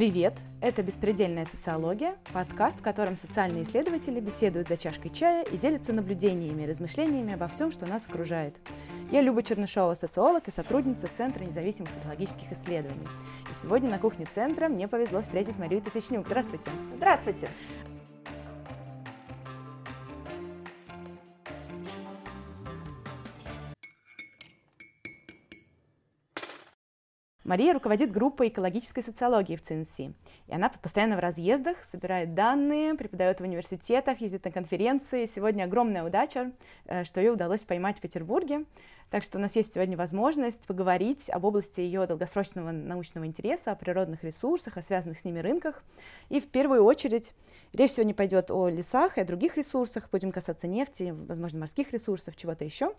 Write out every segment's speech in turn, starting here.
Привет! Это «Беспредельная социология», подкаст, в котором социальные исследователи беседуют за чашкой чая и делятся наблюдениями и размышлениями обо всем, что нас окружает. Я Люба Чернышова, социолог и сотрудница Центра независимых социологических исследований. И сегодня на кухне Центра мне повезло встретить Марию Тысячнюк. Здравствуйте! Здравствуйте! Мария руководит группой экологической социологии в ЦНС. И она постоянно в разъездах, собирает данные, преподает в университетах, ездит на конференции. Сегодня огромная удача, э, что ее удалось поймать в Петербурге. Так что у нас есть сегодня возможность поговорить об области ее долгосрочного научного интереса, о природных ресурсах, о связанных с ними рынках. И в первую очередь речь сегодня пойдет о лесах и о других ресурсах. Будем касаться нефти, возможно, морских ресурсов, чего-то еще.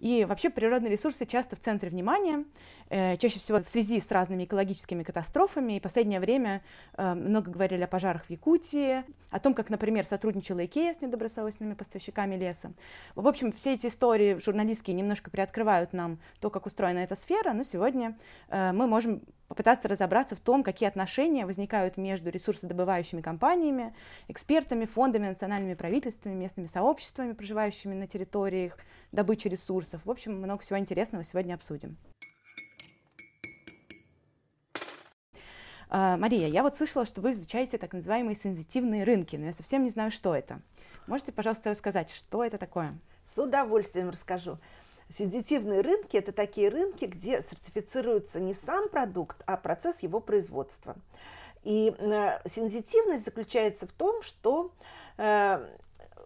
И вообще природные ресурсы часто в центре внимания, э, чаще всего в связи с разными экологическими катастрофами. И последнее время э, много говорили о пожарах в Якутии, о том, как, например, сотрудничала Икея с недобросовестными поставщиками леса. В общем, все эти истории журналистские немножко приоткрывают нам то, как устроена эта сфера, но сегодня э, мы можем попытаться разобраться в том, какие отношения возникают между ресурсодобывающими компаниями, экспертами, фондами, национальными правительствами, местными сообществами, проживающими на территориях добычи ресурсов. В общем, много всего интересного сегодня обсудим. А, Мария, я вот слышала, что вы изучаете так называемые сензитивные рынки, но я совсем не знаю, что это. Можете, пожалуйста, рассказать, что это такое? С удовольствием расскажу. Сензитивные рынки – это такие рынки, где сертифицируется не сам продукт, а процесс его производства. И э, сензитивность заключается в том, что э,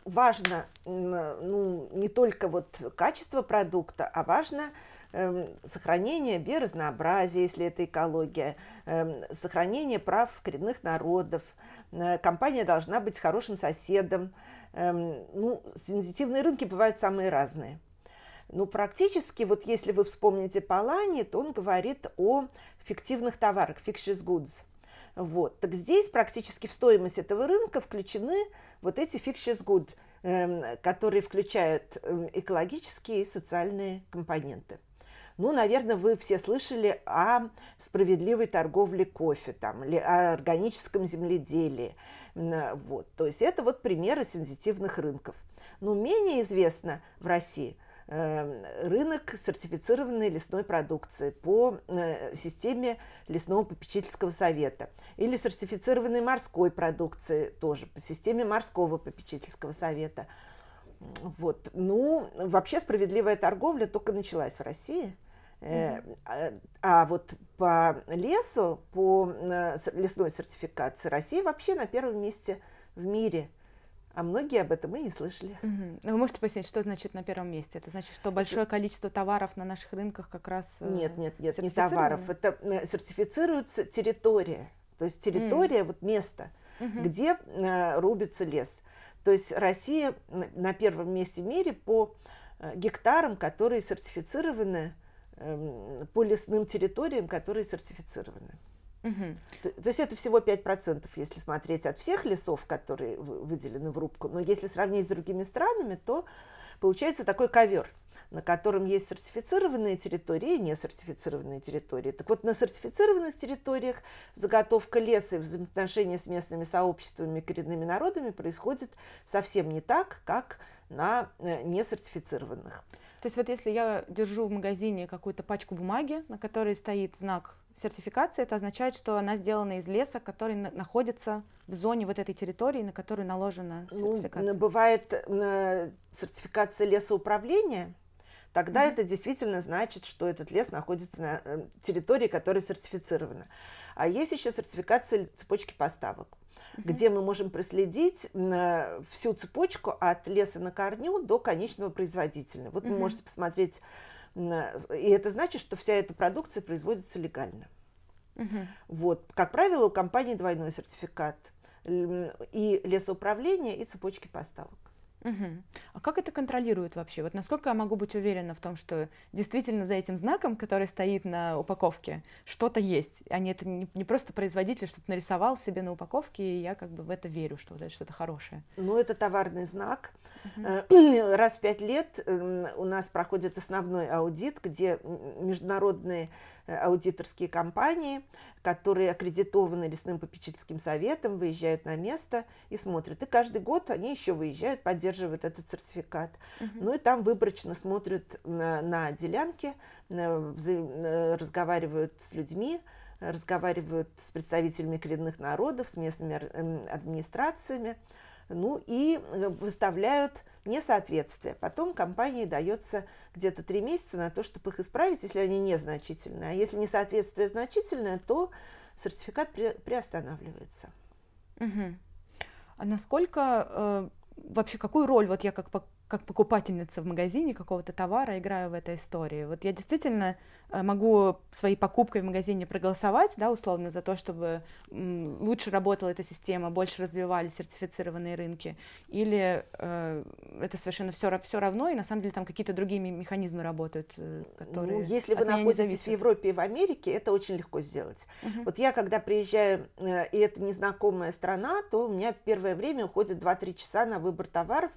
важно ну, не только вот качество продукта, а важно э, сохранение биоразнообразия, если это экология, э, сохранение прав коренных народов. Э, компания должна быть хорошим соседом. Э, ну, сензитивные рынки бывают самые разные – ну, практически, вот если вы вспомните Палани, то он говорит о фиктивных товарах, fictitious goods. Вот. Так здесь практически в стоимость этого рынка включены вот эти fictitious goods, эм, которые включают эм, экологические и социальные компоненты. Ну, наверное, вы все слышали о справедливой торговле кофе там, или о органическом земледелии. Вот. То есть это вот примеры сензитивных рынков. Но менее известно в России – рынок сертифицированной лесной продукции по э, системе лесного попечительского совета или сертифицированной морской продукции тоже по системе морского попечительского совета. Вот. Ну, вообще справедливая торговля только началась в России. Mm-hmm. А, а вот по лесу, по э, лесной сертификации Россия вообще на первом месте в мире – а многие об этом и не слышали. Угу. Вы можете пояснить, что значит на первом месте? Это значит, что большое это... количество товаров на наших рынках как раз э, Нет, нет, нет, не товаров. Это э, сертифицируется территория. То есть территория, mm. вот место, угу. где э, рубится лес. То есть Россия на первом месте в мире по э, гектарам, которые сертифицированы, э, по лесным территориям, которые сертифицированы. Угу. То, то есть это всего 5%, если смотреть от всех лесов, которые выделены в рубку. Но если сравнить с другими странами, то получается такой ковер на котором есть сертифицированные территории и несертифицированные территории. Так вот, на сертифицированных территориях заготовка леса и взаимоотношения с местными сообществами и коренными народами происходит совсем не так, как на э, несертифицированных. То есть вот если я держу в магазине какую-то пачку бумаги, на которой стоит знак сертификации, это означает, что она сделана из леса, который находится в зоне вот этой территории, на которую наложена ну, сертификация. Ну, бывает сертификация лесоуправления, тогда mm-hmm. это действительно значит, что этот лес находится на э, территории, которая сертифицирована. А есть еще сертификация цепочки поставок где мы можем проследить всю цепочку от леса на корню до конечного производителя. Вот mm-hmm. вы можете посмотреть и это значит, что вся эта продукция производится легально. Угу. Вот. Как правило, у компании двойной сертификат и лесоуправление, и цепочки поставок. Угу. А как это контролирует вообще? Вот насколько я могу быть уверена в том, что действительно за этим знаком, который стоит на упаковке, что-то есть, а не это не, не просто производитель что-то нарисовал себе на упаковке, и я как бы в это верю, что вот это что-то хорошее. Ну, это товарный знак. Угу. Раз в пять лет эм, у нас проходит основной аудит, где международные аудиторские компании, которые аккредитованы лесным попечительским советом, выезжают на место и смотрят. И каждый год они еще выезжают, поддерживают этот сертификат. Uh-huh. Ну и там выборочно смотрят на, на делянки, разговаривают с людьми, разговаривают с представителями коренных народов, с местными администрациями, ну и э, выставляют несоответствие. Потом компании дается где-то три месяца на то, чтобы их исправить, если они незначительные. А если несоответствие значительное, то сертификат приостанавливается. Угу. А насколько э, вообще какую роль вот я как как покупательница в магазине какого-то товара играю в этой истории. Вот я действительно могу своей покупкой в магазине проголосовать, да, условно, за то, чтобы лучше работала эта система, больше развивались сертифицированные рынки, или э, это совершенно все, все равно, и на самом деле там какие-то другие механизмы работают, э, которые ну, Если вы находитесь в Европе и в Америке, это очень легко сделать. Uh-huh. Вот я, когда приезжаю, э, и это незнакомая страна, то у меня в первое время уходит 2-3 часа на выбор товаров,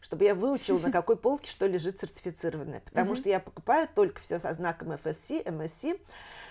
чтобы я выучила, на какой полке что лежит сертифицированное. Потому что я покупаю только все со знаком FSC, MSC,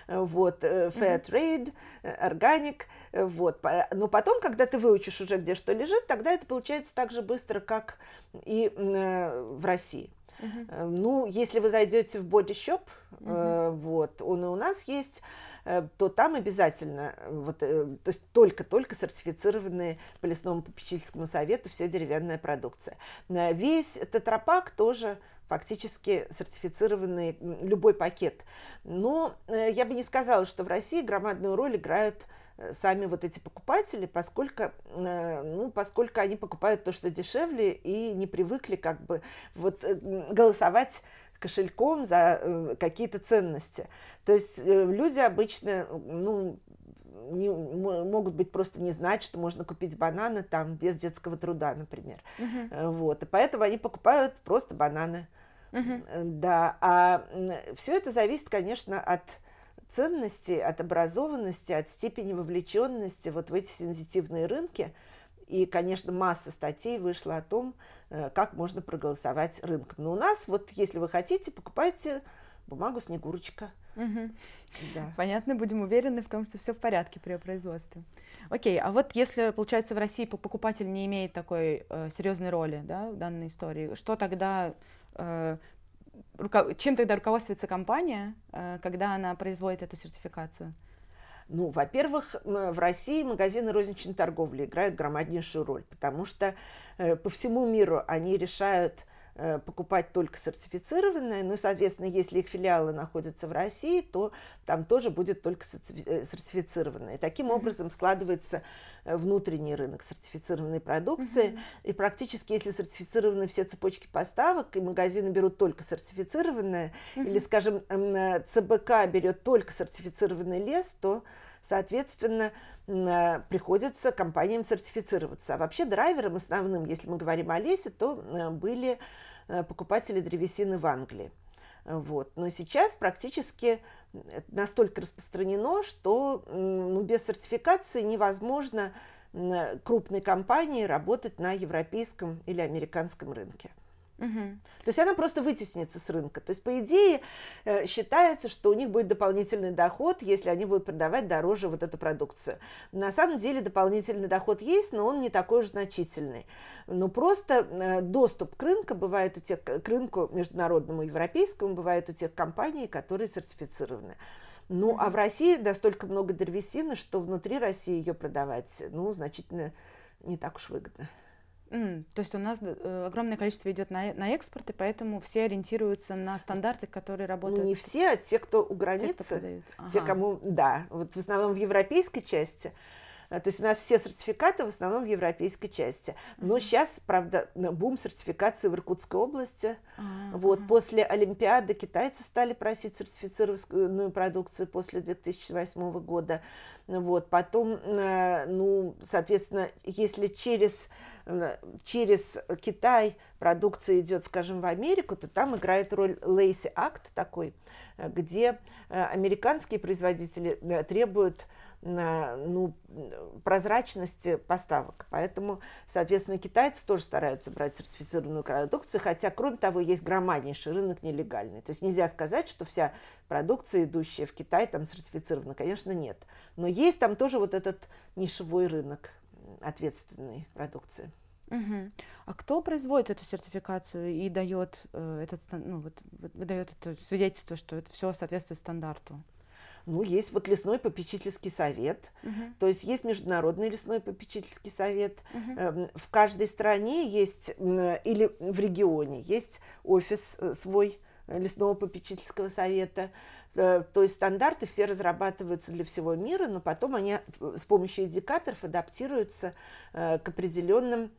вот, э, Fair Trade, э, Organic, э, вот. Но потом, когда ты выучишь уже, где что лежит, тогда это получается так же быстро, как и в России. Uh-huh. Ну, если вы зайдете в Shop, uh-huh. вот, он и у нас есть, Э, то там обязательно, э, вот, э, то есть только-только сертифицированные по лесному попечительскому совету вся деревянная продукция. Весь тетрапак тоже фактически сертифицированный любой пакет. Но я бы не сказала, что в России громадную роль играют сами вот эти покупатели, поскольку, ну, поскольку они покупают то, что дешевле, и не привыкли как бы вот голосовать кошельком за э, какие-то ценности. То есть э, люди обычно, ну, не, могут быть просто не знать, что можно купить бананы там без детского труда, например. Uh-huh. Вот. И поэтому они покупают просто бананы. Uh-huh. Да. А все это зависит, конечно, от ценности, от образованности, от степени вовлеченности вот в эти сензитивные рынки. И, конечно, масса статей вышла о том, Э, как можно проголосовать рынком. Но у нас, вот если вы хотите, покупайте бумагу Снегурочка. Угу. Да. Понятно, будем уверены в том, что все в порядке при производстве. Окей, а вот если, получается, в России покупатель не имеет такой э, серьезной роли да, в данной истории, что тогда, э, руко... чем тогда руководствуется компания, э, когда она производит эту сертификацию? Ну, во-первых, в России магазины розничной торговли играют громаднейшую роль, потому что э, по всему миру они решают покупать только сертифицированное, ну и, соответственно, если их филиалы находятся в России, то там тоже будет только э, сертифицированное. Таким образом складывается э, внутренний рынок сертифицированной продукции, mm-hmm. и практически, если сертифицированы все цепочки поставок, и магазины берут только сертифицированное, mm-hmm. или, скажем, ЦБК берет только сертифицированный лес, то, соответственно, приходится компаниям сертифицироваться. А вообще драйвером основным, если мы говорим о лесе, то были Э, покупатели древесины в Англии. Вот. Но сейчас практически настолько распространено, что ну, без сертификации невозможно крупной компании работать на европейском или американском рынке. Угу. То есть она просто вытеснится с рынка. То есть, по идее, э, считается, что у них будет дополнительный доход, если они будут продавать дороже вот эту продукцию. На самом деле дополнительный доход есть, но он не такой уж значительный. Но просто э, доступ к рынку бывает у тех, к рынку международному европейскому бывает у тех компаний, которые сертифицированы. Ну, а в России настолько много древесины, что внутри России ее продавать, ну, значительно не так уж выгодно. Mm, то есть у нас э, огромное количество идет на, на экспорт, и поэтому все ориентируются на стандарты, которые работают. Ну, не все, а те, кто у границы, те, кто ага. те кому, да, вот в основном в европейской части. Э, то есть у нас все сертификаты в основном в европейской части. Но mm-hmm. сейчас, правда, бум сертификации в Иркутской области. Uh-huh. Вот, после Олимпиады китайцы стали просить сертифицированную продукцию после 2008 года. Вот, потом, э, ну, соответственно, если через через Китай продукция идет, скажем, в Америку, то там играет роль Лейси Акт такой, где американские производители требуют ну, прозрачности поставок. Поэтому, соответственно, китайцы тоже стараются брать сертифицированную продукцию, хотя, кроме того, есть громаднейший рынок нелегальный. То есть нельзя сказать, что вся продукция, идущая в Китай, там сертифицирована. Конечно, нет. Но есть там тоже вот этот нишевой рынок ответственной продукции. Угу. А кто производит эту сертификацию и дает э, этот, ну, вот, выдает это свидетельство, что это все соответствует стандарту? Ну, есть вот лесной попечительский совет, угу. то есть есть международный лесной попечительский совет. Угу. В каждой стране есть, или в регионе, есть офис э, свой лесного попечительского совета. Э, то есть стандарты все разрабатываются для всего мира, но потом они с помощью индикаторов адаптируются к определенным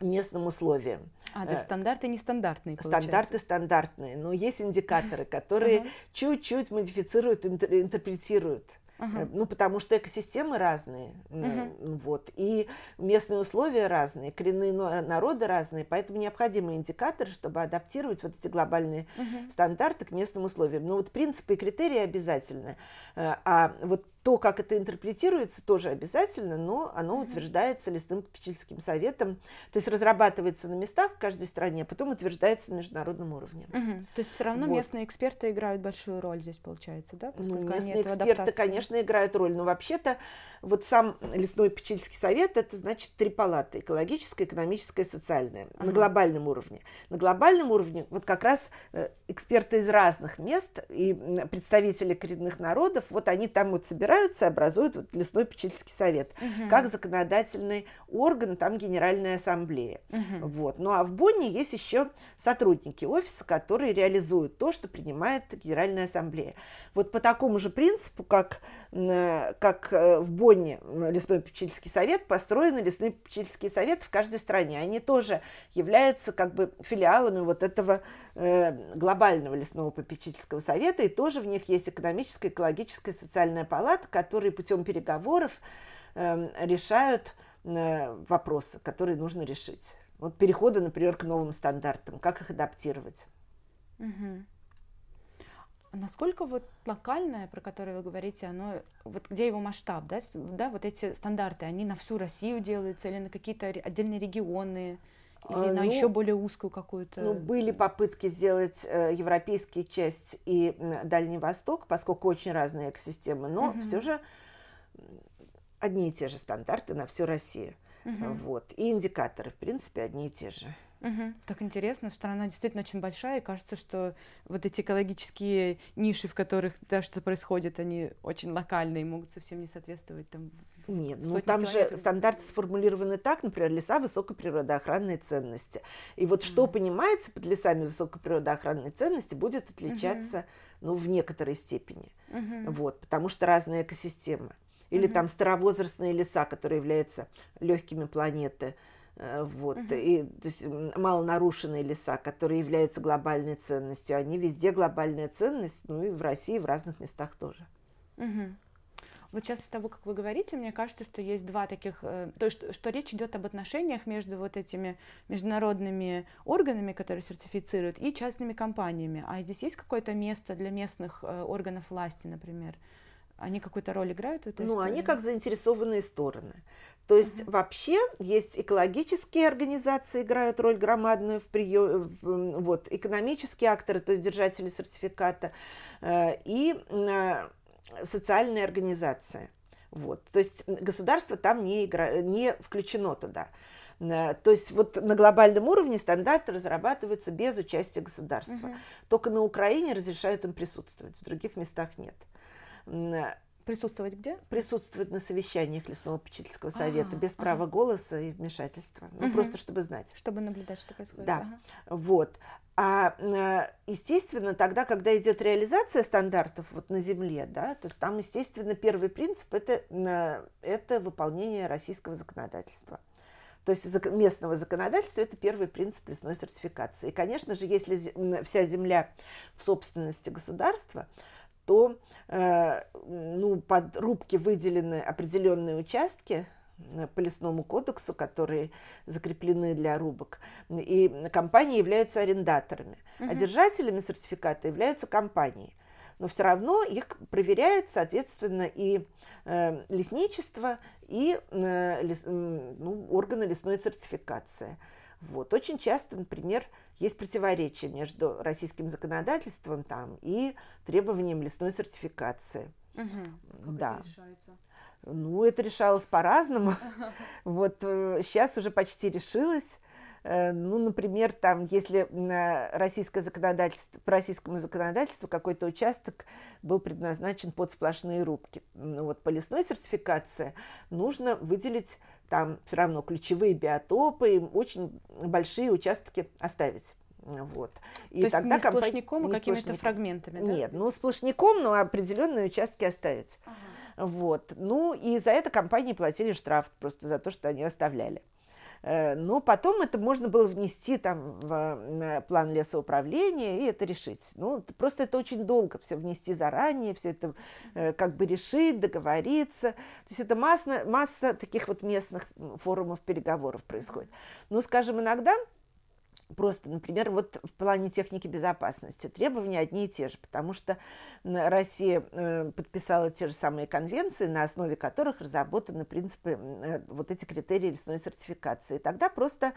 местным условиям. А, то есть э, стандарты нестандартные, получается. Стандарты стандартные, но есть индикаторы, которые чуть-чуть модифицируют, интерпретируют Uh-huh. Ну, потому что экосистемы разные, uh-huh. вот, и местные условия разные, коренные народы разные, поэтому необходимы индикаторы, чтобы адаптировать вот эти глобальные uh-huh. стандарты к местным условиям. Но вот принципы и критерии обязательны, э, а вот то, как это интерпретируется, тоже обязательно, но оно утверждается лесным попечительским советом, то есть разрабатывается на местах в каждой стране, а потом утверждается на международном уровне. Угу. То есть все равно вот. местные эксперты играют большую роль здесь, получается, да? Ну, местные эксперты, конечно, играют роль, но вообще-то вот сам лесной попечительский совет, это значит три палаты, экологическая, экономическая, социальная, ага. на глобальном уровне. На глобальном уровне вот как раз э, эксперты из разных мест и представители коренных народов, вот они там вот собираются, образуют вот лесной попечительский совет. Угу. Как законодательный орган, там Генеральная ассамблея. Угу. Вот. Ну а в Бонне есть еще сотрудники офиса, которые реализуют то, что принимает Генеральная ассамблея. Вот по такому же принципу, как, как э, в Бонне лесной попечительский совет, построены лесные попечительские советы в каждой стране. Они тоже являются как бы филиалами вот этого э, глобального лесного попечительского совета, и тоже в них есть экономическая, экологическая, социальная палата, которые путем переговоров э, решают вопросы, которые нужно решить. Вот переходы, например, к новым стандартам, как их адаптировать. Угу. Насколько вот локальное, про которое вы говорите, оно, вот где его масштаб, да, да, вот эти стандарты, они на всю Россию делаются или на какие-то отдельные регионы? Или а, на ну, еще более узкую какую-то? Ну, были попытки сделать э, европейские часть и Дальний Восток, поскольку очень разные экосистемы, но угу. все же одни и те же стандарты на всю Россию. Угу. Вот. И индикаторы, в принципе, одни и те же. Угу. Так интересно, страна действительно очень большая, и кажется, что вот эти экологические ниши, в которых да, что происходит, они очень локальные, могут совсем не соответствовать там. Нет, ну там же стандарты сформулированы так, например, леса высокой природоохранной ценности. И вот что понимается под лесами высокой природоохранной ценности, будет отличаться, угу. ну, в некоторой степени. Угу. Вот, потому что разные экосистемы. Или угу. там старовозрастные леса, которые являются легкими планеты вот, угу. и то есть, малонарушенные леса, которые являются глобальной ценностью, они везде глобальная ценность, ну и в России, в разных местах тоже. Угу. Вот сейчас с того, как вы говорите, мне кажется, что есть два таких, э, то есть, что речь идет об отношениях между вот этими международными органами, которые сертифицируют, и частными компаниями. А здесь есть какое-то место для местных э, органов власти, например? Они какую-то роль играют в этой Ну, истории? они как заинтересованные стороны. То есть угу. вообще есть экологические организации играют роль громадную в прием, вот экономические акторы, то есть держатели сертификата э, и э, социальные организации. Вот. То есть государство там не, игра, не включено туда. Э, то есть вот на глобальном уровне стандарты разрабатываются без участия государства. Угу. Только на Украине разрешают им присутствовать, в других местах нет. Присутствовать где? Присутствовать на совещаниях лесного попечительского совета ага, без права ага. голоса и вмешательства. Ну, угу. просто чтобы знать. Чтобы наблюдать, что происходит. Да. Ага. Вот. А, э, естественно, тогда, когда идет реализация стандартов вот на Земле, да, то есть там, естественно, первый принцип это, э, это выполнение российского законодательства. То есть местного законодательства это первый принцип лесной сертификации. И, конечно же, если вся земля в собственности государства, то э, ну, под рубки выделены определенные участки по лесному кодексу, которые закреплены для рубок. И компании являются арендаторами. Угу. А держателями сертификата являются компании. Но все равно их проверяет, соответственно, и э, лесничество, и э, лес, ну, органы лесной сертификации. Вот. Очень часто, например, есть противоречие между российским законодательством там и требованием лесной сертификации. Угу. Как да. это решается? Ну, это решалось по-разному. Вот сейчас э, уже почти решилось. Э, ну, например, там, если российское законодательство, по российскому законодательству какой-то участок был предназначен под сплошные рубки, ну, вот по лесной сертификации нужно выделить там все равно ключевые биотопы, очень большие участки оставить. Вот. И То тогда есть не компания... сплошняком, а какими-то фрагментами, да? Нет, ну сплошняком, но определенные участки оставить. Ага. Вот. Ну и за это компании платили штраф просто за то, что они оставляли. Э, но потом это можно было внести там в план лесоуправления и это решить. Ну, просто это очень долго все внести заранее, все это э, как бы решить, договориться. То есть это масса, масса таких вот местных форумов переговоров происходит. Ну, скажем, иногда Просто, например, вот в плане техники безопасности требования одни и те же, потому что Россия э, подписала те же самые конвенции, на основе которых разработаны принципы, э, вот эти критерии лесной сертификации. Тогда просто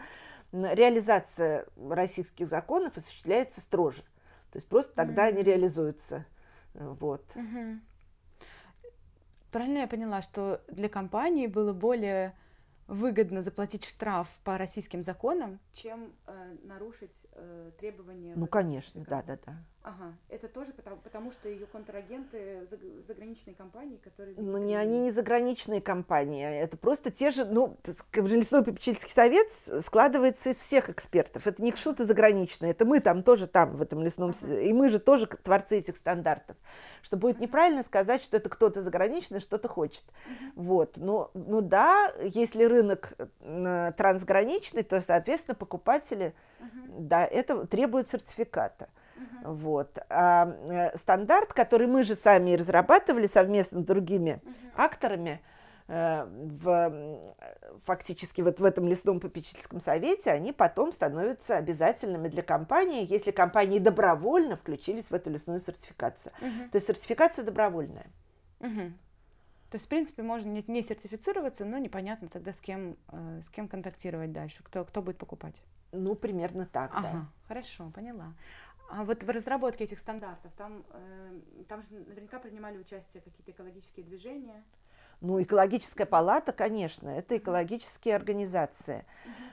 реализация российских законов осуществляется строже. То есть просто тогда mm-hmm. они реализуются. Вот. Mm-hmm. Правильно я поняла, что для компании было более выгодно заплатить штраф по российским законам, чем э, нарушить э, требования. Ну, конечно, да, да, да. Ага, это тоже потому, потому что ее контрагенты заграничные компании, которые... Ну, не, они не заграничные компании, а это просто те же, ну, лесной попечительский совет складывается из всех экспертов. Это не что-то заграничное, это мы там тоже там, в этом лесном... Ага. И мы же тоже творцы этих стандартов. Что будет неправильно сказать, что это кто-то заграничный что-то хочет. Вот, ну, ну да, если рынок э, трансграничный, то, соответственно, покупатели, ага. да, это требуют сертификата. Вот. А э, стандарт, который мы же сами разрабатывали совместно с другими uh-huh. акторами, э, в, фактически вот в этом лесном попечительском совете, они потом становятся обязательными для компании, если компании добровольно включились в эту лесную сертификацию. Uh-huh. То есть сертификация добровольная. Uh-huh. То есть, в принципе, можно не, не сертифицироваться, но непонятно тогда, с кем, э, с кем контактировать дальше, кто, кто будет покупать. Ну, примерно так, ага, да. Хорошо, поняла. А вот в разработке этих стандартов, там, э, там же наверняка принимали участие какие-то экологические движения. Ну, экологическая палата, конечно, это экологические организации.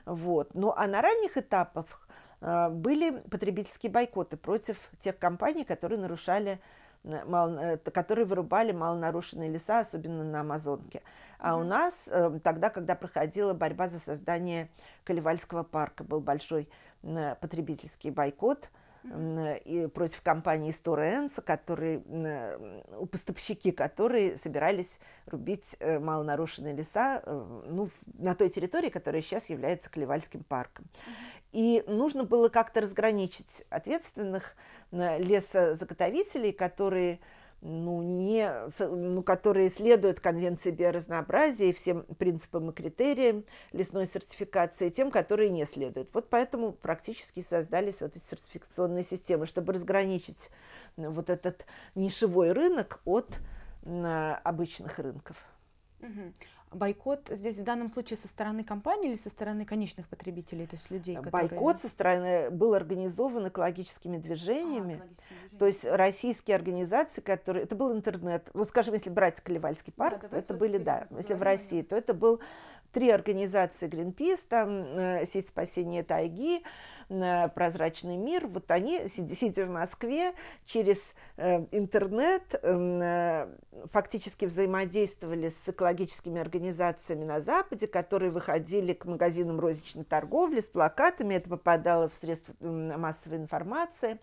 Вот. Ну, а на ранних этапах э, были потребительские бойкоты против тех компаний, которые нарушали э, мало, э, которые вырубали малонарушенные леса, особенно на Амазонке. А mm-hmm. у нас э, тогда, когда проходила борьба за создание Каливальского парка, был большой э, потребительский бойкот – против компании Store которые, у поставщики, которые собирались рубить э, малонарушенные леса э, ну, на той территории, которая сейчас является Клевальским парком. И нужно было как-то разграничить ответственных лесозаготовителей, которые ну, не, ну, которые следуют Конвенции биоразнообразия и всем принципам и критериям лесной сертификации, тем, которые не следуют. Вот поэтому практически создались вот эти сертификационные системы, чтобы разграничить вот этот нишевой рынок от обычных рынков. Угу бойкот здесь в данном случае со стороны компании или со стороны конечных потребителей, то есть людей, которые... Бойкот со стороны был организован экологическими движениями, а, то есть российские организации, которые... Это был интернет. Вот, скажем, если брать Каливальский парк, да, то это были, да, если в России, то это был три организации Greenpeace, там э, сеть спасения тайги, прозрачный мир, вот они, сидя в Москве, через э, интернет эм, э, фактически взаимодействовали с экологическими организациями на Западе, которые выходили к магазинам розничной торговли с плакатами, это попадало в средства массовой информации.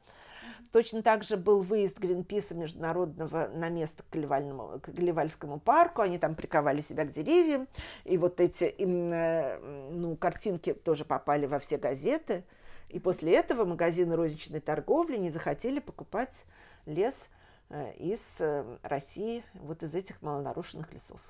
Точно так же был выезд Гринписа международного на место к, Клевальному, к Клевальскому парку. Они там приковали себя к деревьям. И вот эти им, э, ну, картинки тоже попали во все газеты. И после этого магазины розничной торговли не захотели покупать лес э, из э, России, вот из этих малонарушенных лесов.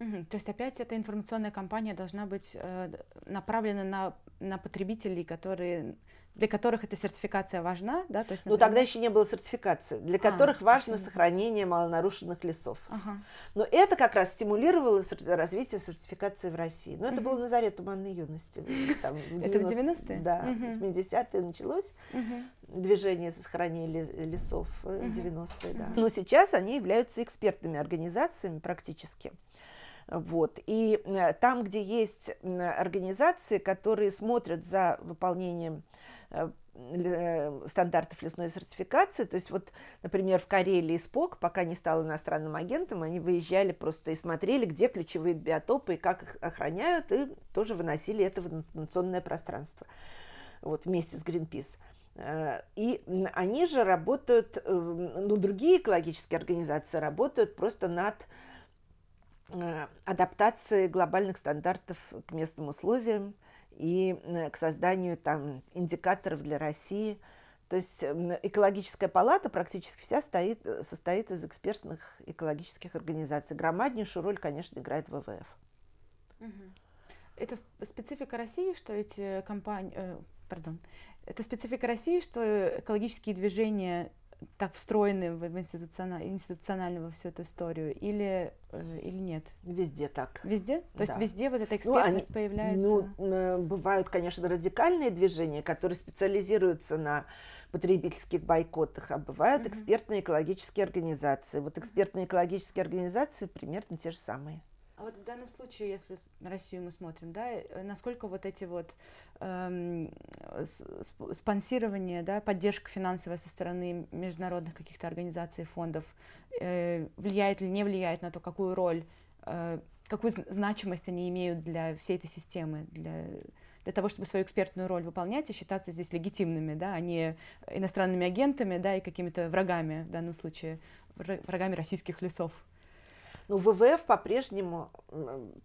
Угу. То есть опять эта информационная кампания должна быть э, направлена на, на потребителей, которые для которых эта сертификация важна, да, то есть, например... Ну, тогда еще не было сертификации, для а, которых важно почему? сохранение малонарушенных лесов. Ага. Но это как раз стимулировало развитие сертификации в России. Но это угу. было на заре туманной юности. Там, это в 90-е? Да, угу. 80-е началось угу. движение сохранения лесов угу. в 90-е, да. Но сейчас они являются экспертными организациями практически. Вот. И э, там, где есть организации, которые смотрят за выполнением Э, э, стандартов лесной сертификации. То есть вот, например, в Карелии СПОК, пока не стал иностранным агентом, они выезжали просто и смотрели, где ключевые биотопы и как их охраняют, и тоже выносили это в информационное пространство вот, вместе с Greenpeace. И они же работают, ну, другие экологические организации работают просто над адаптацией глобальных стандартов к местным условиям, и э, к созданию там индикаторов для России. То есть экологическая палата практически вся стоит, э, состоит из экспертных экологических организаций. Громаднейшую роль, конечно, играет ВВФ. Это специфика России, что эти компании, э, пардон, это специфика России, что экологические движения так встроены в институционально, институционально во всю эту историю или, э, или нет? Везде так. Везде? То да. есть везде вот эта экспертность ну, они, появляется? Ну, бывают, конечно, радикальные движения, которые специализируются на потребительских бойкотах, а бывают mm-hmm. экспертные экологические организации. Вот экспертные экологические организации примерно те же самые. А вот в данном случае, если на Россию мы смотрим, да, э, насколько вот эти вот эм, спонсирование, да, поддержка финансовая со стороны международных каких-то организаций, фондов э, влияет или не влияет на то, какую роль, э, какую значимость они имеют для всей этой системы, для для того, чтобы свою экспертную роль выполнять и считаться здесь легитимными, да, а не иностранными агентами, да, и какими-то врагами, в данном случае, врагами российских лесов. Но ну, ВВФ по-прежнему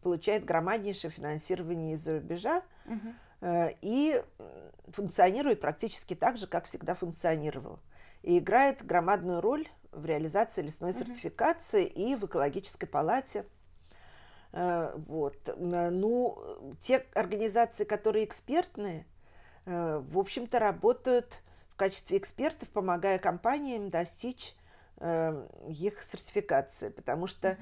получает громаднейшее финансирование из-за рубежа угу. и функционирует практически так же, как всегда функционировал. И играет громадную роль в реализации лесной угу. сертификации и в экологической палате. Э, вот. Ну, те организации, которые экспертные, э, в общем-то, работают в качестве экспертов, помогая компаниям достичь их сертификации, потому что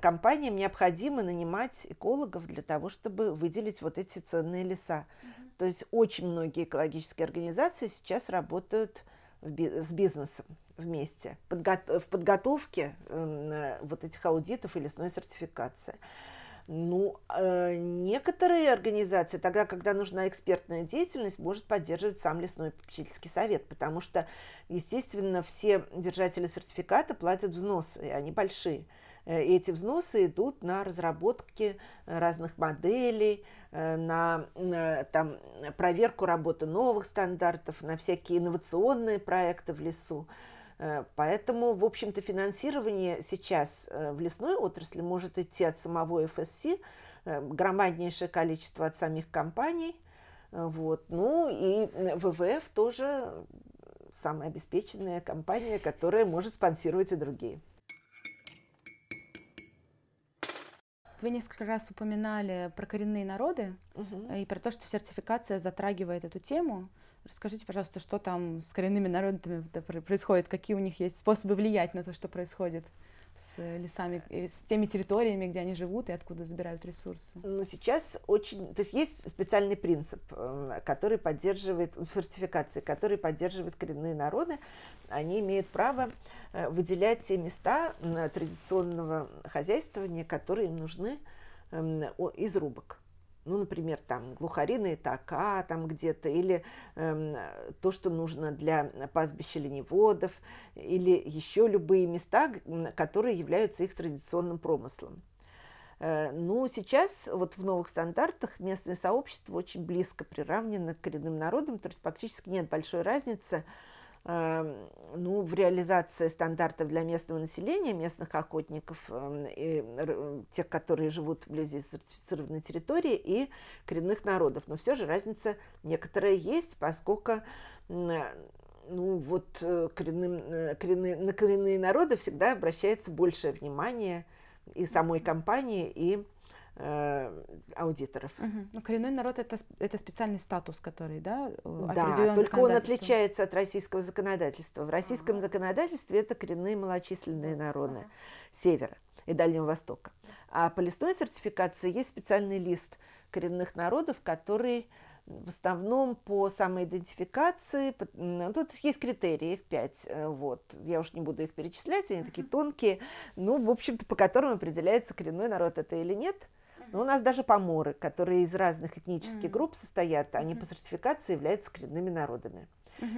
компаниям необходимо нанимать экологов для того, чтобы выделить вот эти ценные леса. Mm-hmm. То есть очень многие экологические организации сейчас работают с бизнесом вместе в подготовке эм, э, вот этих аудитов и лесной сертификации. Ну, э, некоторые организации, тогда, когда нужна экспертная деятельность, может поддерживать сам лесной попечительский совет, потому что, естественно, все держатели сертификата платят взносы, и они большие. Э, и эти взносы идут на разработки разных моделей, э, на, на там, проверку работы новых стандартов, на всякие инновационные проекты в лесу. Э, поэтому, в общем-то, финансирование сейчас э, в лесной отрасли может идти от самого ФСС, э, громаднейшее количество от самих компаний. Вот. Ну и ВВФ тоже самая обеспеченная компания, которая может спонсировать и другие. Вы несколько раз упоминали про коренные народы угу. и про то, что сертификация затрагивает эту тему. Расскажите, пожалуйста, что там с коренными народами происходит, какие у них есть способы влиять на то, что происходит с лесами, с теми территориями, где они живут и откуда забирают ресурсы? Ну, сейчас очень... То есть есть специальный принцип, э, который поддерживает, сертификации, который поддерживает коренные народы. Они имеют право э, выделять те места традиционного хозяйствования, которые им нужны эм, из рубок ну, например, там глухариные така там где-то, или э, то, что нужно для пастбища лениводов, или еще любые места, которые являются их традиционным промыслом. Э, ну, сейчас вот в новых стандартах местное сообщество очень близко приравнено к коренным народам, то есть практически нет большой разницы, Эм, ну, в реализации стандартов для местного населения, местных охотников, и тех, которые живут вблизи сертифицированной территории, и коренных народов. Но все же разница некоторая есть, поскольку ну, вот э, коренным, э, коренные, на коренные народы всегда обращается большее внимание и самой компании, и аудиторов. Угу. Ну, коренной народ это, это специальный статус, который, да, Да, только он отличается от российского законодательства. В российском ага. законодательстве это коренные малочисленные народы ага. севера и Дальнего Востока. А по лесной сертификации есть специальный лист коренных народов, который в основном по самоидентификации, ну, тут есть критерии, их пять, э, вот, я уж не буду их перечислять, они такие тонкие, ну, в общем-то, по которым определяется коренной народ это или нет. Но у нас даже поморы, которые из разных этнических групп состоят, они по сертификации являются коренными народами.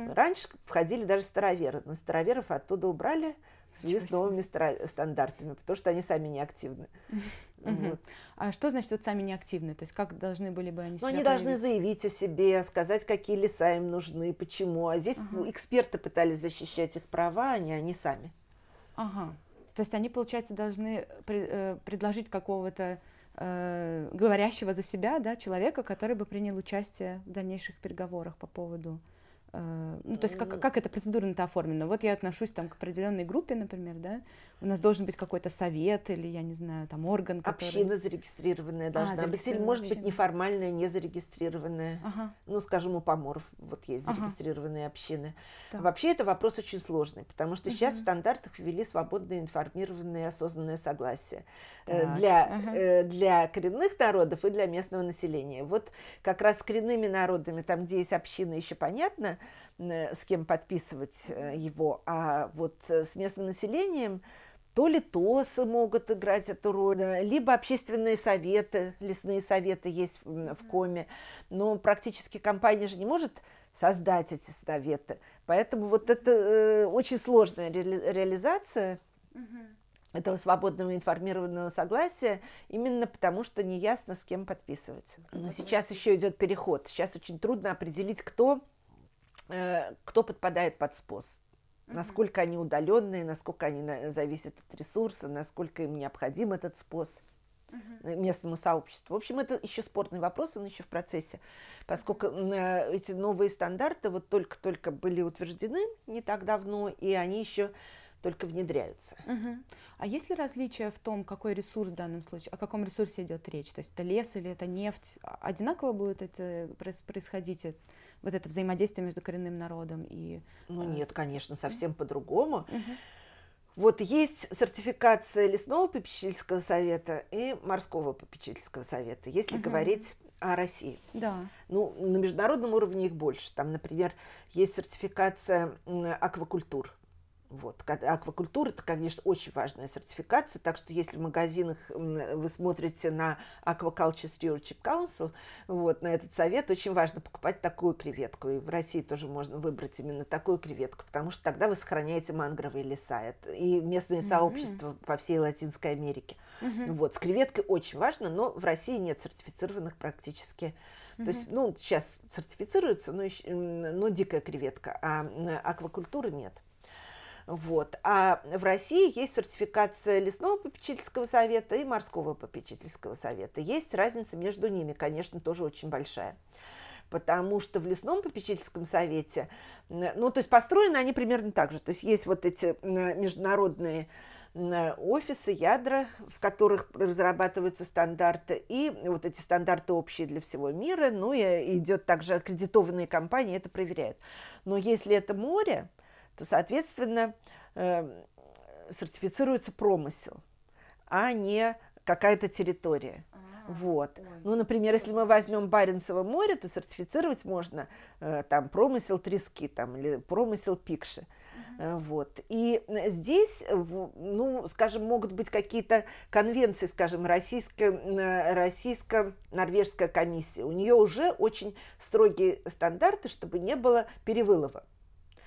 Раньше входили даже староверы, но староверов оттуда убрали, в связи с новыми стандартами, потому что они сами не активны. Вот. А что значит вот сами неактивны? То есть как должны были бы они Ну, они должны заявить о себе, сказать, какие леса им нужны, почему. А здесь ага. эксперты пытались защищать их права, а не они сами. Ага. То есть они, получается, должны э, предложить какого-то э, говорящего за себя, да, человека, который бы принял участие в дальнейших переговорах по поводу ну, то есть как, как эта процедура-то оформлена? Вот я отношусь там к определенной группе, например, да, у нас должен быть какой-то совет или, я не знаю, там орган, который... Община зарегистрированная должна а, быть, или, может община. быть, неформальная, не зарегистрированная. Ага. Ну, скажем, у поморов вот есть зарегистрированные ага. общины. Да. Вообще это вопрос очень сложный, потому что сейчас в стандартах ввели свободное, информированное осознанное согласие э, так. для, ага. для коренных народов и для местного населения. Вот как раз с коренными народами, там, где есть община, еще понятно, Э, с кем подписывать э, его, а вот э, с местным населением то ли ТОСы могут играть эту роль, либо общественные советы, лесные советы есть в Коме, но практически компания же не может создать эти советы, поэтому вот это очень сложная ре- реализация этого свободного информированного согласия, именно потому что неясно, с кем подписывать. Но сейчас еще идет переход. Сейчас очень трудно определить, кто кто подпадает под СПОС. Насколько они удаленные, насколько они зависят от ресурса, насколько им необходим этот СПОС местному сообществу. В общем, это еще спорный вопрос, он еще в процессе, поскольку э, эти новые стандарты вот только-только были утверждены не так давно, и они еще только внедряются. Угу. А есть ли различия в том, какой ресурс в данном случае, о каком ресурсе идет речь? То есть это лес или это нефть? Одинаково будет это происходить? Вот это взаимодействие между коренным народом и... Ну э, нет, конечно, совсем по-другому. Угу. Вот есть сертификация лесного попечительского совета и морского попечительского совета, если угу. говорить о России. Да. Ну, на международном уровне их больше. Там, например, есть сертификация аквакультур. Вот. Аквакультура – это, конечно, очень важная сертификация, так что если в магазинах вы смотрите на Aquaculture Stewardship Council, вот, на этот совет, очень важно покупать такую креветку. И в России тоже можно выбрать именно такую креветку, потому что тогда вы сохраняете мангровые леса это, и местные mm-hmm. сообщества по всей Латинской Америке. Mm-hmm. Вот, с креветкой очень важно, но в России нет сертифицированных практически то есть, ну, сейчас сертифицируется, но, еще, но дикая креветка, а аквакультуры нет. Вот. А в России есть сертификация лесного попечительского совета и морского попечительского совета. Есть разница между ними, конечно, тоже очень большая. Потому что в лесном попечительском совете, ну, то есть построены они примерно так же. То есть есть вот эти международные офисы, ядра, в которых разрабатываются стандарты, и вот эти стандарты общие для всего мира, ну и идет также аккредитованные компании, это проверяют. Но если это море, то, соответственно, э, сертифицируется промысел, а не какая-то территория. А, вот. Ну, например, если мы возьмем Баренцево море, то сертифицировать можно э, там промысел трески там, или промысел пикши. Uh-huh. Вот. И здесь, ну, скажем, могут быть какие-то конвенции, скажем, российская, российско-норвежская комиссия. У нее уже очень строгие стандарты, чтобы не было перевылова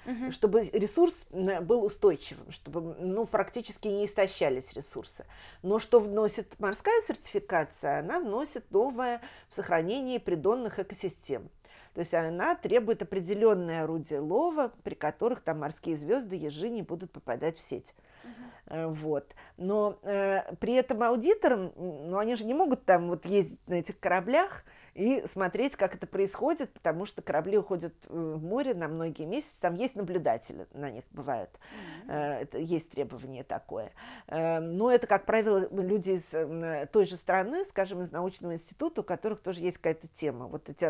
угу. чтобы ресурс был устойчивым, чтобы ну, практически не истощались ресурсы. Но что вносит морская сертификация? Она вносит новое в сохранении придонных экосистем. То есть она требует определенное орудие лова, при которых там морские звезды, ежи не будут попадать в сеть. Uh-huh. Вот. Но э, при этом аудиторам, ну они же не могут там вот ездить на этих кораблях и смотреть, как это происходит, потому что корабли уходят в море на многие месяцы, там есть наблюдатели на них бывают, mm-hmm. это есть требование такое. Эм, но это, как правило, люди из той же страны, скажем, из научного института, у которых тоже есть какая-то тема. Вот эти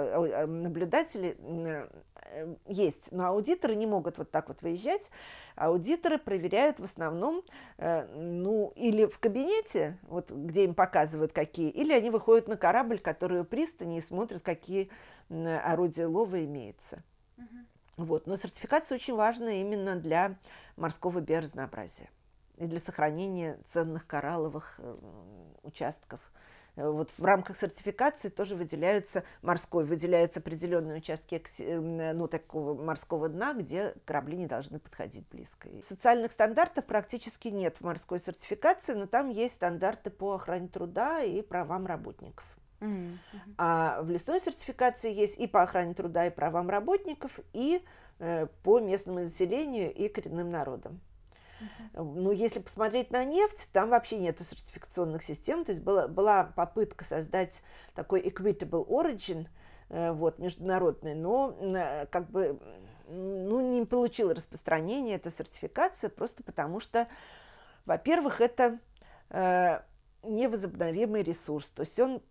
наблюдатели э, есть, но аудиторы не могут вот так вот выезжать. Аудиторы проверяют в основном, э, ну, или в кабинете, вот где им показывают какие, или они выходят на корабль, который у пристани, и смотрят, какие орудия лова имеются. Вот. Но сертификация очень важна именно для морского биоразнообразия и для сохранения ценных коралловых э, участков. Э, вот в рамках сертификации тоже выделяются морской, выделяются определенные участки ну, такого морского дна, где корабли не должны подходить близко. И социальных стандартов практически нет в морской сертификации, но там есть стандарты по охране труда и правам работников. Mm-hmm. А в лесной сертификации есть и по охране труда, и правам работников, и э, по местному населению и коренным народам. Uh-huh. Ну, если посмотреть на нефть, там вообще нет сертификационных систем. То есть была, была попытка создать такой equitable origin, э, вот, международный, но э, как бы ну, не получила распространения эта сертификация, просто потому что, во-первых, это э, невозобновимый ресурс. То есть он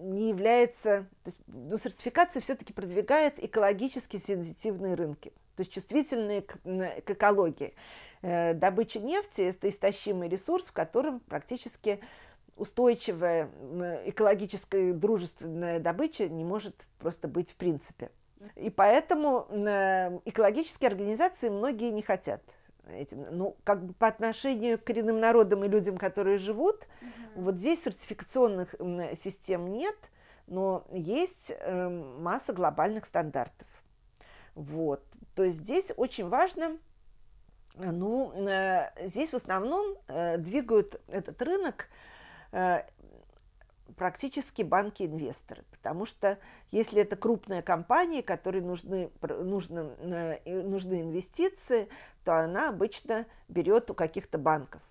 не является... То есть, ну, сертификация все-таки продвигает экологически сенситивные рынки, то есть чувствительные к, к экологии. Э, добыча нефти – это истощимый ресурс, в котором практически устойчивая экологическая дружественная добыча не может просто быть в принципе. И поэтому э, экологические организации многие не хотят этим. Ну, как бы по отношению к коренным народам и людям, которые живут, угу. вот здесь сертификационных систем нет, но есть э, масса глобальных стандартов. Вот. То есть здесь очень важно, ну, э, здесь в основном э, двигают этот рынок э, практически банки-инвесторы, потому что если это крупная компания, которой нужны, нужны, нужны инвестиции, то она обычно берет у каких-то банков.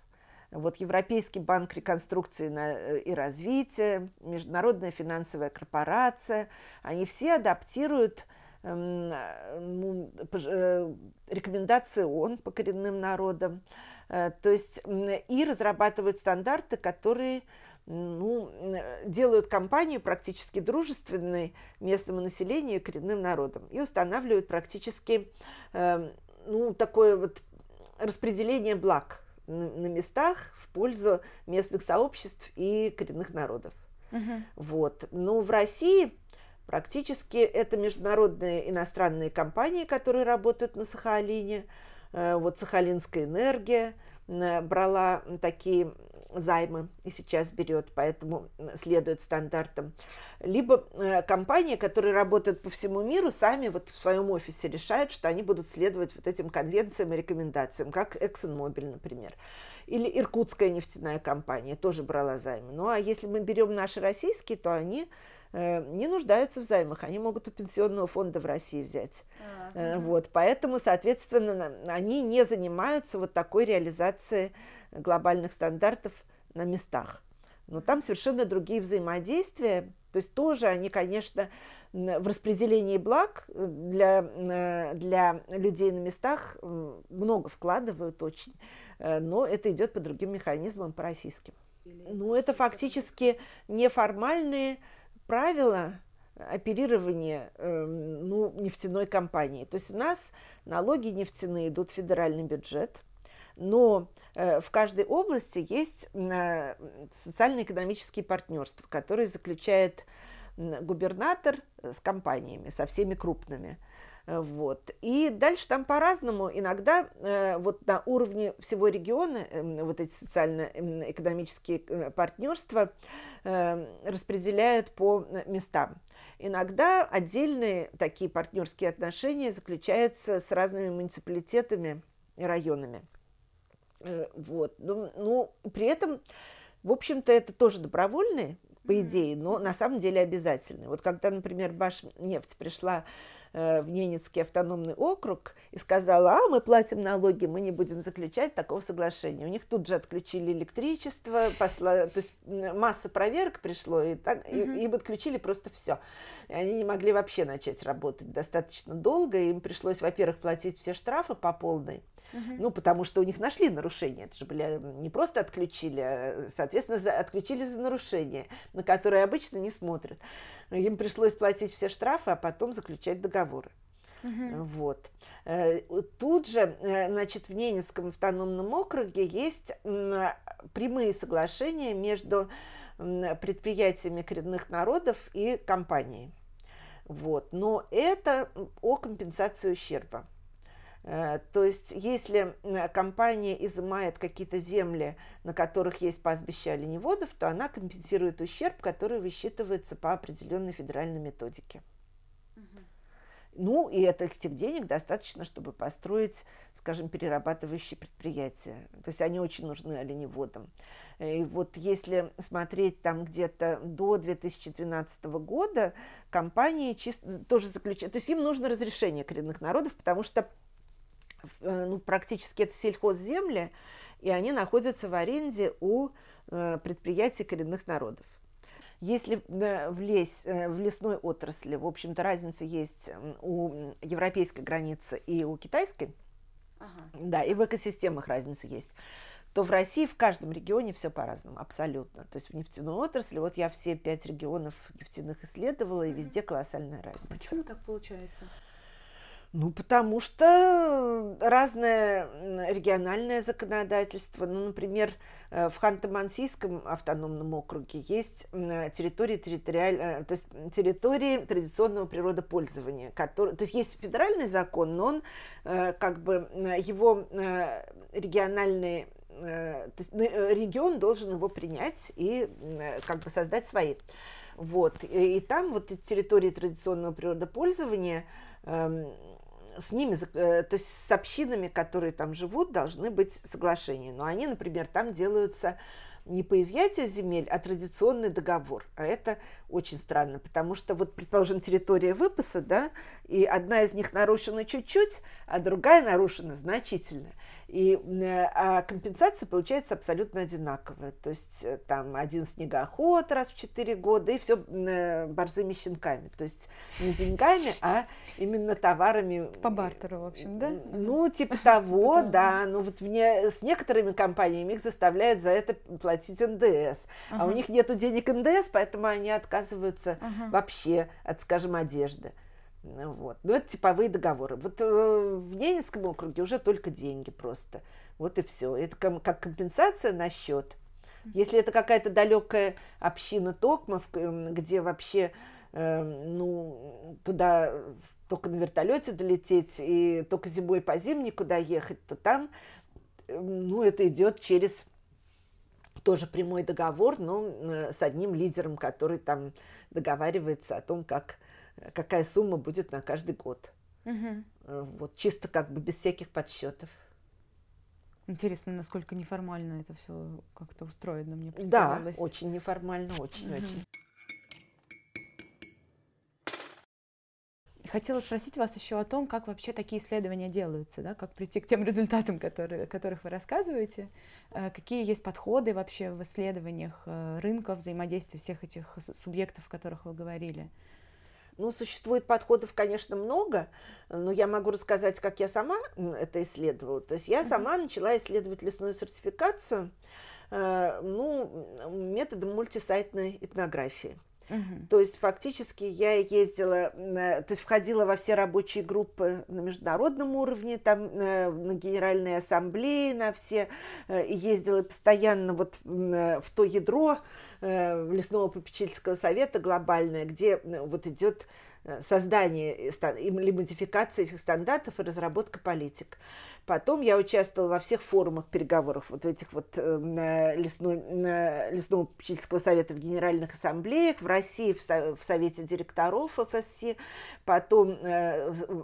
Вот Европейский банк реконструкции и развития, Международная финансовая корпорация, они все адаптируют эм, ну, э, рекомендации ООН по коренным народам, э, то есть и разрабатывают стандарты, которые ну, делают компанию практически дружественной местному населению и коренным народам и устанавливают практически эм, ну, такое вот распределение благ на, на местах в пользу местных сообществ и коренных народов. Угу. Вот. Но в России практически это международные иностранные компании, которые работают на Сахалине. Э, вот Сахалинская энергия э, брала такие займы и сейчас берет, поэтому следует стандартам. Либо э, компании, которые работают по всему миру, сами вот в своем офисе решают, что они будут следовать вот этим конвенциям и рекомендациям, как ExxonMobil, например. Или Иркутская нефтяная компания тоже брала займы. Ну а если мы берем наши российские, то они э, не нуждаются в займах, они могут у пенсионного фонда в России взять. А, вот, поэтому, соответственно, они не занимаются вот такой реализацией глобальных стандартов на местах. Но там совершенно другие взаимодействия. То есть тоже они, конечно, в распределении благ э, для, э, для людей на местах много вкладывают очень, э, но это идет по другим механизмам, по российским. Ну, это фактически неформальные правила оперирования ну, нефтяной компании. То есть у нас налоги нефтяные идут в федеральный бюджет, но э, в каждой области есть э, социально-экономические партнерства, которые заключает губернатор с компаниями, со всеми крупными. Вот. И дальше там по-разному. Иногда э, вот на уровне всего региона э, вот эти социально-экономические э, партнерства э, распределяют по местам. Иногда отдельные такие партнерские отношения заключаются с разными муниципалитетами и районами. Э, вот. Ну, ну, при этом, в общем-то, это тоже добровольные, по идее, но на самом деле обязательные. Вот когда, например, Баш нефть пришла в Ненецкий автономный округ и сказала, а мы платим налоги, мы не будем заключать такого соглашения. У них тут же отключили электричество, посла... то есть масса проверок пришло, и, так, и, им отключили просто все. И они не могли вообще начать работать достаточно долго, им пришлось, во-первых, платить все штрафы по полной, Угу. Ну, потому что у них нашли нарушения. Это же были не просто отключили, а, соответственно, за, отключили за нарушение, на которые обычно не смотрят. Им пришлось платить все штрафы, а потом заключать договоры. Угу. Вот. Э, тут же, э, значит, в Ненецком автономном округе есть прямые соглашения между предприятиями коренных народов и компанией. Вот. Но это о компенсации ущерба. Э, то есть, если компания изымает какие-то земли, на которых есть пастбища оленеводов, то она компенсирует ущерб, который высчитывается по определенной федеральной методике. Ну, и этих денег достаточно, чтобы построить, скажем, перерабатывающие предприятия. То есть они очень нужны оленеводам. И вот если смотреть там где-то до 2012 года, компании чисто, тоже заключают... То есть им нужно разрешение коренных народов, потому что э, ну, практически это сельхозземли, и они находятся в аренде у э, предприятий коренных народов. Если в, лес, э, в лесной отрасли, в общем-то, разница есть у европейской границы и у китайской, ага. да, и в экосистемах разница есть, то в России в каждом регионе все по-разному, абсолютно. То есть в нефтяной отрасли, вот я все пять регионов нефтяных исследовала, и везде колоссальная разница. Почему так получается? Ну, потому что разное региональное законодательство. Ну, например, э, в Ханты-Мансийском автономном округе есть территории территориальной, э, то есть территории традиционного природопользования, который, то есть есть федеральный закон, но он э, как бы его есть регион должен его принять и как бы создать свои. Вот. И, и там вот территории традиционного природопользования с ними, э, то есть с общинами, которые там живут, должны быть соглашения. Но они, например, там делаются не по изъятию земель, а традиционный договор. А это очень странно, потому что вот, предположим, территория выпаса, да, и одна из них нарушена чуть-чуть, а другая нарушена значительно. И э, а компенсация получается абсолютно одинаковая. То есть э, там один снегоход раз в 4 года и все э, борзыми щенками. То есть не деньгами, а именно товарами. По бартеру, в общем, да? Ну, типа того, да. Ну вот мне с некоторыми компаниями их заставляют за это платить НДС. А у них нету денег НДС, поэтому они отказываются вообще от, скажем, одежды. Вот. Но это типовые договоры. Вот э, в Ненецком округе уже только деньги просто. Вот и все. Это как компенсация на счет. Если это какая-то далекая община Токмов, где вообще э, ну, туда только на вертолете долететь и только зимой по зимней куда ехать, то там ну, это идет через тоже прямой договор, но э, с одним лидером, который там договаривается о том, как какая сумма будет на каждый год. Угу. Вот чисто как бы без всяких подсчетов. Интересно, насколько неформально это все как-то устроено, мне Да, очень неформально, очень-очень. Хотела спросить вас еще о том, как вообще такие исследования делаются, да, как прийти к тем результатам, которые, о которых вы рассказываете, э, какие есть подходы вообще в исследованиях э, рынков, взаимодействия всех этих субъектов, о которых вы говорили. Ну, существует подходов, конечно, много, но я могу рассказать, как я сама это исследовала. То есть я сама начала исследовать лесную сертификацию э, ну, методом мультисайтной этнографии. Угу. То есть фактически я ездила, то есть входила во все рабочие группы на международном уровне, там э, на генеральные ассамблеи, на все, э, и ездила постоянно вот в то ядро, Э, лесного попечительского совета глобальное, где э, вот идет э, создание или модификация этих стандартов и разработка политик. Потом я участвовала во всех форумах переговоров, вот этих вот лесной, лесного попечительского совета в генеральных ассамблеях, в России в, Совете директоров ФСС, потом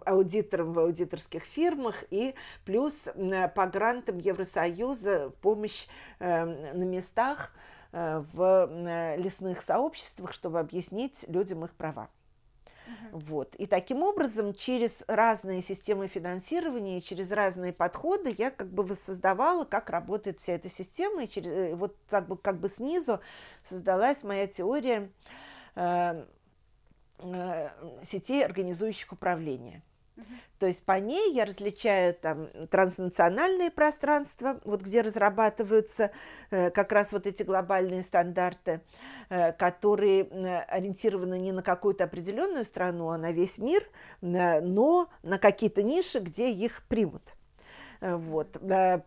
аудитором в аудиторских фирмах и плюс по грантам Евросоюза помощь на местах – Э, в э, лесных сообществах, чтобы объяснить людям их права. Вот. И таким образом через разные системы финансирования, через разные подходы я как бы воссоздавала, как работает вся эта система, и через, э, вот как бы, как бы снизу создалась моя теория э, э, сетей организующих То есть по ней я различаю там транснациональные пространства, вот где разрабатываются э, как раз вот эти глобальные стандарты, э, которые ориентированы не на какую-то определенную страну, а на весь мир, но на какие-то ниши, где их примут. Э, вот.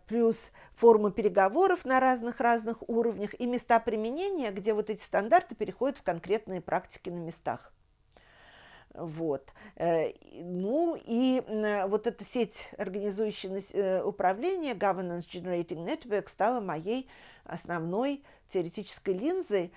Плюс формы переговоров на разных-разных уровнях и места применения, где вот эти стандарты переходят в конкретные практики на местах. Вот. Э, ну и вот эта сеть, организующая э, управление, Governance Generating Network, стала моей основной теоретической линзой,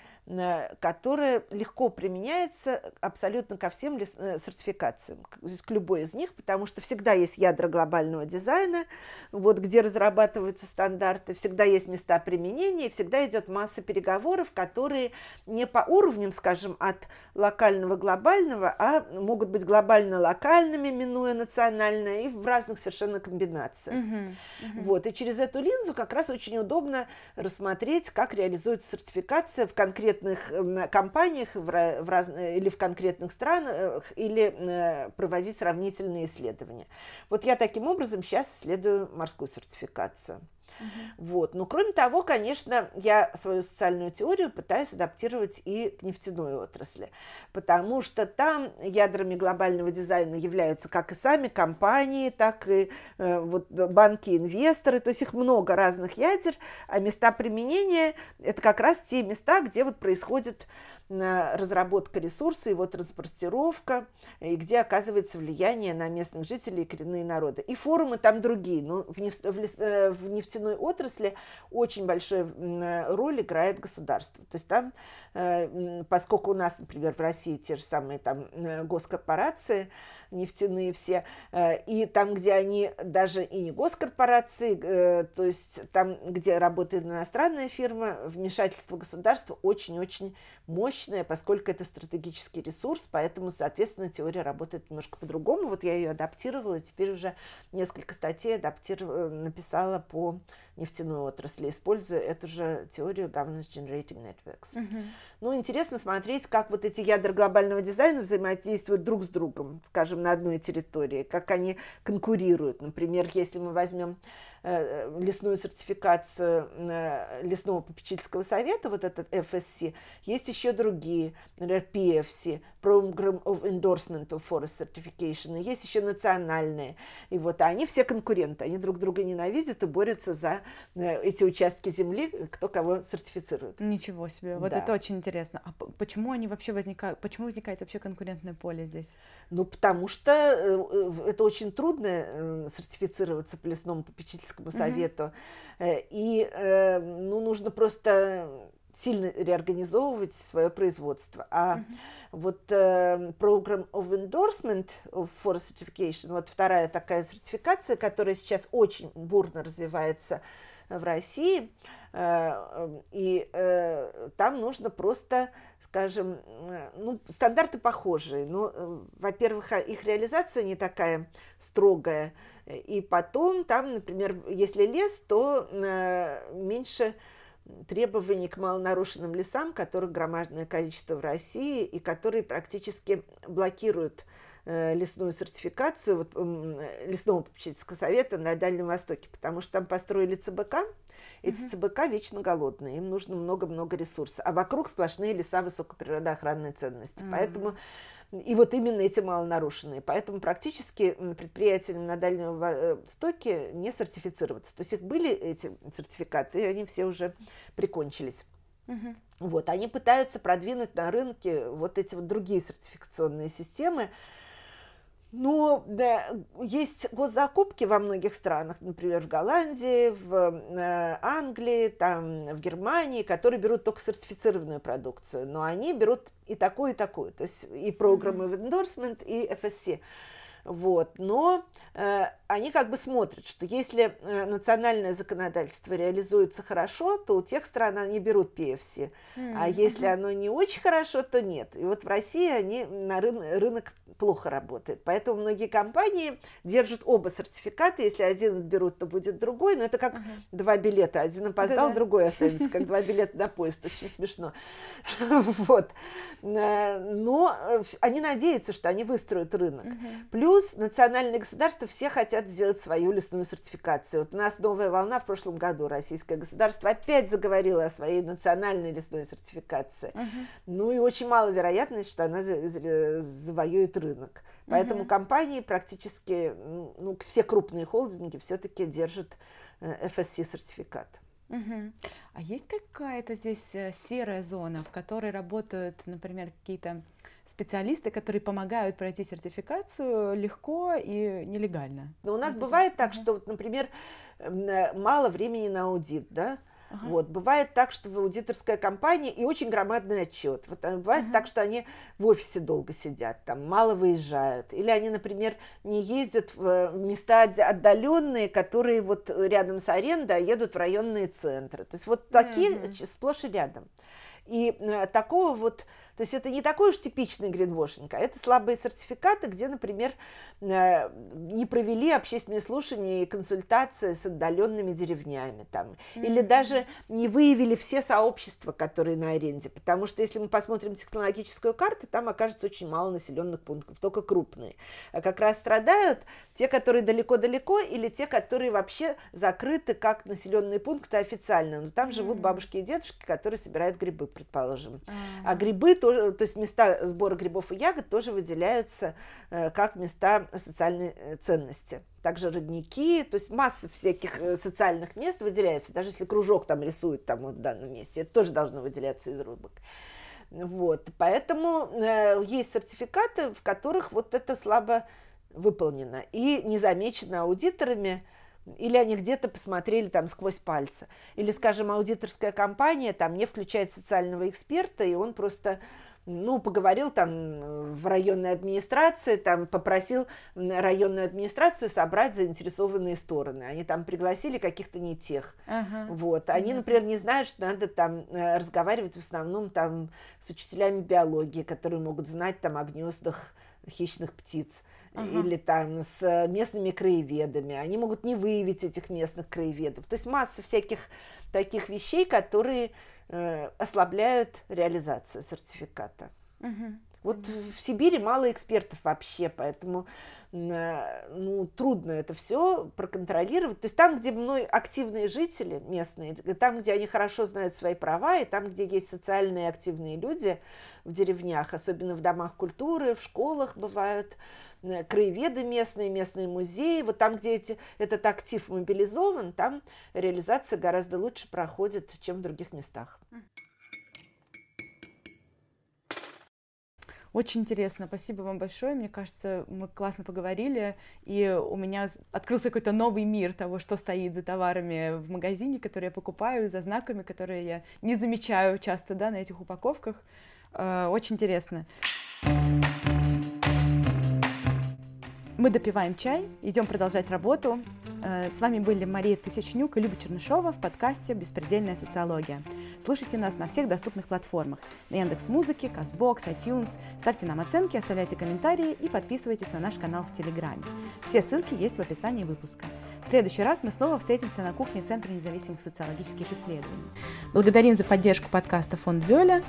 которая легко применяется абсолютно ко всем э, сертификациям, к любой из них, потому что всегда есть ядра глобального дизайна, вот где разрабатываются стандарты, всегда есть места применения, всегда идет масса переговоров, которые не по уровням, скажем, от локального глобального, а могут быть глобально-локальными, минуя национальное, и в разных совершенно комбинациях. Uh-huh, uh-huh. Вот, и через эту линзу как раз очень удобно рассмотреть, как реализуется сертификация в конкретном конкретных компаниях в раз, или в конкретных странах, или э, проводить сравнительные исследования. Вот я таким образом сейчас исследую морскую сертификацию. Вот. Но кроме того, конечно, я свою социальную теорию пытаюсь адаптировать и к нефтяной отрасли, потому что там ядрами глобального дизайна являются как и сами компании, так и э, вот, банки, инвесторы, то есть их много разных ядер, а места применения – это как раз те места, где вот происходит разработка ресурса, его транспортировка, и где оказывается влияние на местных жителей и коренные народы. И форумы там другие. Но в, неф... Э, в нефтяной отрасли очень большую роль играет государство. То есть там, э, поскольку у нас, например, в России те же самые там э, госкорпорации, нефтяные все, э, и там, где они даже и не госкорпорации, э, то есть там, где работает иностранная фирма, вмешательство государства очень-очень мощное, поскольку это стратегический ресурс, поэтому, соответственно, теория работает немножко по-другому. Вот я ее адаптировала, теперь уже несколько статей адаптировала, написала по нефтяной отрасли, используя эту же теорию Governance Generating Networks. Uh-huh. Ну, интересно смотреть, как вот эти ядра глобального дизайна взаимодействуют друг с другом, скажем, на одной территории, как они конкурируют. Например, если мы возьмем лесную сертификацию э, лесного попечительского совета, вот этот FSC, есть еще другие, например, PFC, Program of Endorsement of Forest Certification, есть еще национальные. И вот они все конкуренты, они друг друга ненавидят и борются за э, эти участки земли, кто кого сертифицирует. Ничего себе, вот да. это очень интересно. А почему они вообще возникают, почему возникает вообще конкурентное поле здесь? Ну, потому что это очень трудно сертифицироваться по лесному попечительскому родительскому совету. Mm-hmm. И э, ну, нужно просто сильно реорганизовывать свое производство. А mm-hmm. вот э, Program of Endorsement of Forest Certification, вот вторая такая сертификация, которая сейчас очень бурно развивается в России, и там нужно просто, скажем, ну, стандарты похожие, но, во-первых, их реализация не такая строгая, и потом там, например, если лес, то э, меньше требований к малонарушенным лесам, которых громадное количество в России, и которые практически блокируют э, лесную сертификацию вот, лесного попечительского совета на Дальнем Востоке, потому что там построили ЦБК, эти mm-hmm. ЦБК вечно голодные, им нужно много-много ресурсов, а вокруг сплошные леса высокоприродоохранной ценности. Mm-hmm. Поэтому и вот именно эти малонарушенные. Поэтому практически предприятиям на Дальнем Востоке не сертифицироваться. То есть их были эти сертификаты, и они все уже прикончились. Угу. Вот, они пытаются продвинуть на рынке вот эти вот другие сертификационные системы, но да, есть госзакупки во многих странах, например, в Голландии, в э, Англии, там, в Германии, которые берут только сертифицированную продукцию, но они берут и такую, и такую, то есть и программы в endorsement, и FSC. Вот. Но э, они как бы смотрят, что если э, национальное законодательство реализуется хорошо, то у тех стран они берут PFC, mm-hmm. а если оно не очень хорошо, то нет. И вот в России они на рын- рынок плохо работает. Поэтому многие компании держат оба сертификата. Если один берут, то будет другой. Но это как uh-huh. два билета. Один опоздал, Да-да. другой останется. Как два билета на поезд. Очень смешно. Вот. Э, но э, они надеются, что они выстроят рынок. Плюс национальные государства все хотят сделать свою лесную сертификацию. Вот у нас новая волна в прошлом году. Российское государство опять заговорило о своей национальной лесной сертификации. Ну и очень мало вероятность, что она завоюет рынок. Поэтому угу. компании практически, ну, все крупные холдинги все-таки держат FSC-сертификат. Э, угу. А есть какая-то здесь э, серая зона, в которой работают, например, какие-то специалисты, которые помогают пройти сертификацию легко и нелегально? Но у нас бывает так, что, например, э, мало времени на аудит, да, Ага. Вот. Бывает так, что в аудиторская компания и очень громадный отчет. Вот, а бывает ага. так, что они в офисе долго сидят, там мало выезжают. Или они, например, не ездят в места отдаленные, которые вот рядом с арендой, а едут в районные центры. То есть вот такие ага. сплошь и рядом. И э, такого вот то есть это не такой уж типичный гринвошинг, а это слабые сертификаты, где, например, э, не провели общественные слушания и консультации с отдаленными деревнями там, mm-hmm. или даже не выявили все сообщества, которые на аренде, потому что если мы посмотрим технологическую карту, там окажется очень мало населенных пунктов, только крупные. А как раз страдают те, которые далеко-далеко, или те, которые вообще закрыты как населенные пункты официально. Но там mm-hmm. живут бабушки и дедушки, которые собирают грибы, предположим. Mm-hmm. А грибы то тоже, то есть места сбора грибов и ягод тоже выделяются э, как места социальной э, ценности. Также родники, то есть масса всяких э, социальных мест выделяется, даже если кружок там рисует там вот в данном месте, это тоже должно выделяться из рубок. Вот, поэтому э, есть сертификаты, в которых вот это слабо выполнено и не замечено аудиторами, или они где-то посмотрели там сквозь пальцы. Или, скажем, аудиторская компания там не включает социального эксперта, и он просто ну, поговорил там в районной администрации, там попросил районную администрацию собрать заинтересованные стороны. Они там пригласили каких-то не тех. Ага. Вот. Они, например, не знают, что надо там э, разговаривать в основном там с учителями биологии, которые могут знать там о гнездах хищных птиц uh или там с местными краеведами. Они могут не выявить этих местных краеведов. То есть масса всяких таких вещей, которые э, ослабляют реализацию сертификата. uh Вот uh в Сибири мало экспертов вообще, поэтому э, ну, трудно это все проконтролировать. То есть там, где мной активные жители местные, там, где они хорошо знают свои права, и там, где есть социальные активные люди в деревнях, особенно в домах культуры, в школах бывают, Э, краеведы местные, местные музеи. Вот там, где эти, этот актив мобилизован, там реализация гораздо лучше проходит, чем в других местах. Очень интересно, спасибо вам большое. Мне кажется, мы классно поговорили, и у меня открылся какой-то новый мир того, что стоит за товарами в магазине, которые я покупаю, за знаками, которые я не замечаю часто да, на этих упаковках. Э, очень интересно. Мы допиваем чай, идем продолжать работу. Э, с вами были Мария Тысячнюк и Люба Чернышова в подкасте «Беспредельная социология». Слушайте нас на всех доступных платформах. На Яндекс Музыке, Castbox, iTunes. Ставьте нам оценки, оставляйте комментарии и подписывайтесь на наш канал в Телеграме. Все ссылки есть в описании выпуска. В следующий раз мы снова встретимся на кухне Центра независимых социологических исследований. Благодарим за поддержку подкаста Фонд Вёля.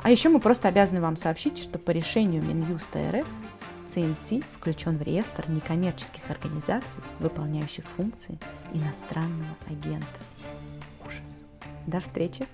А еще мы просто обязаны вам сообщить, что по решению Минюста РФ ЦНС включен в реестр некоммерческих организаций, выполняющих функции иностранного агента. Ужас. До встречи!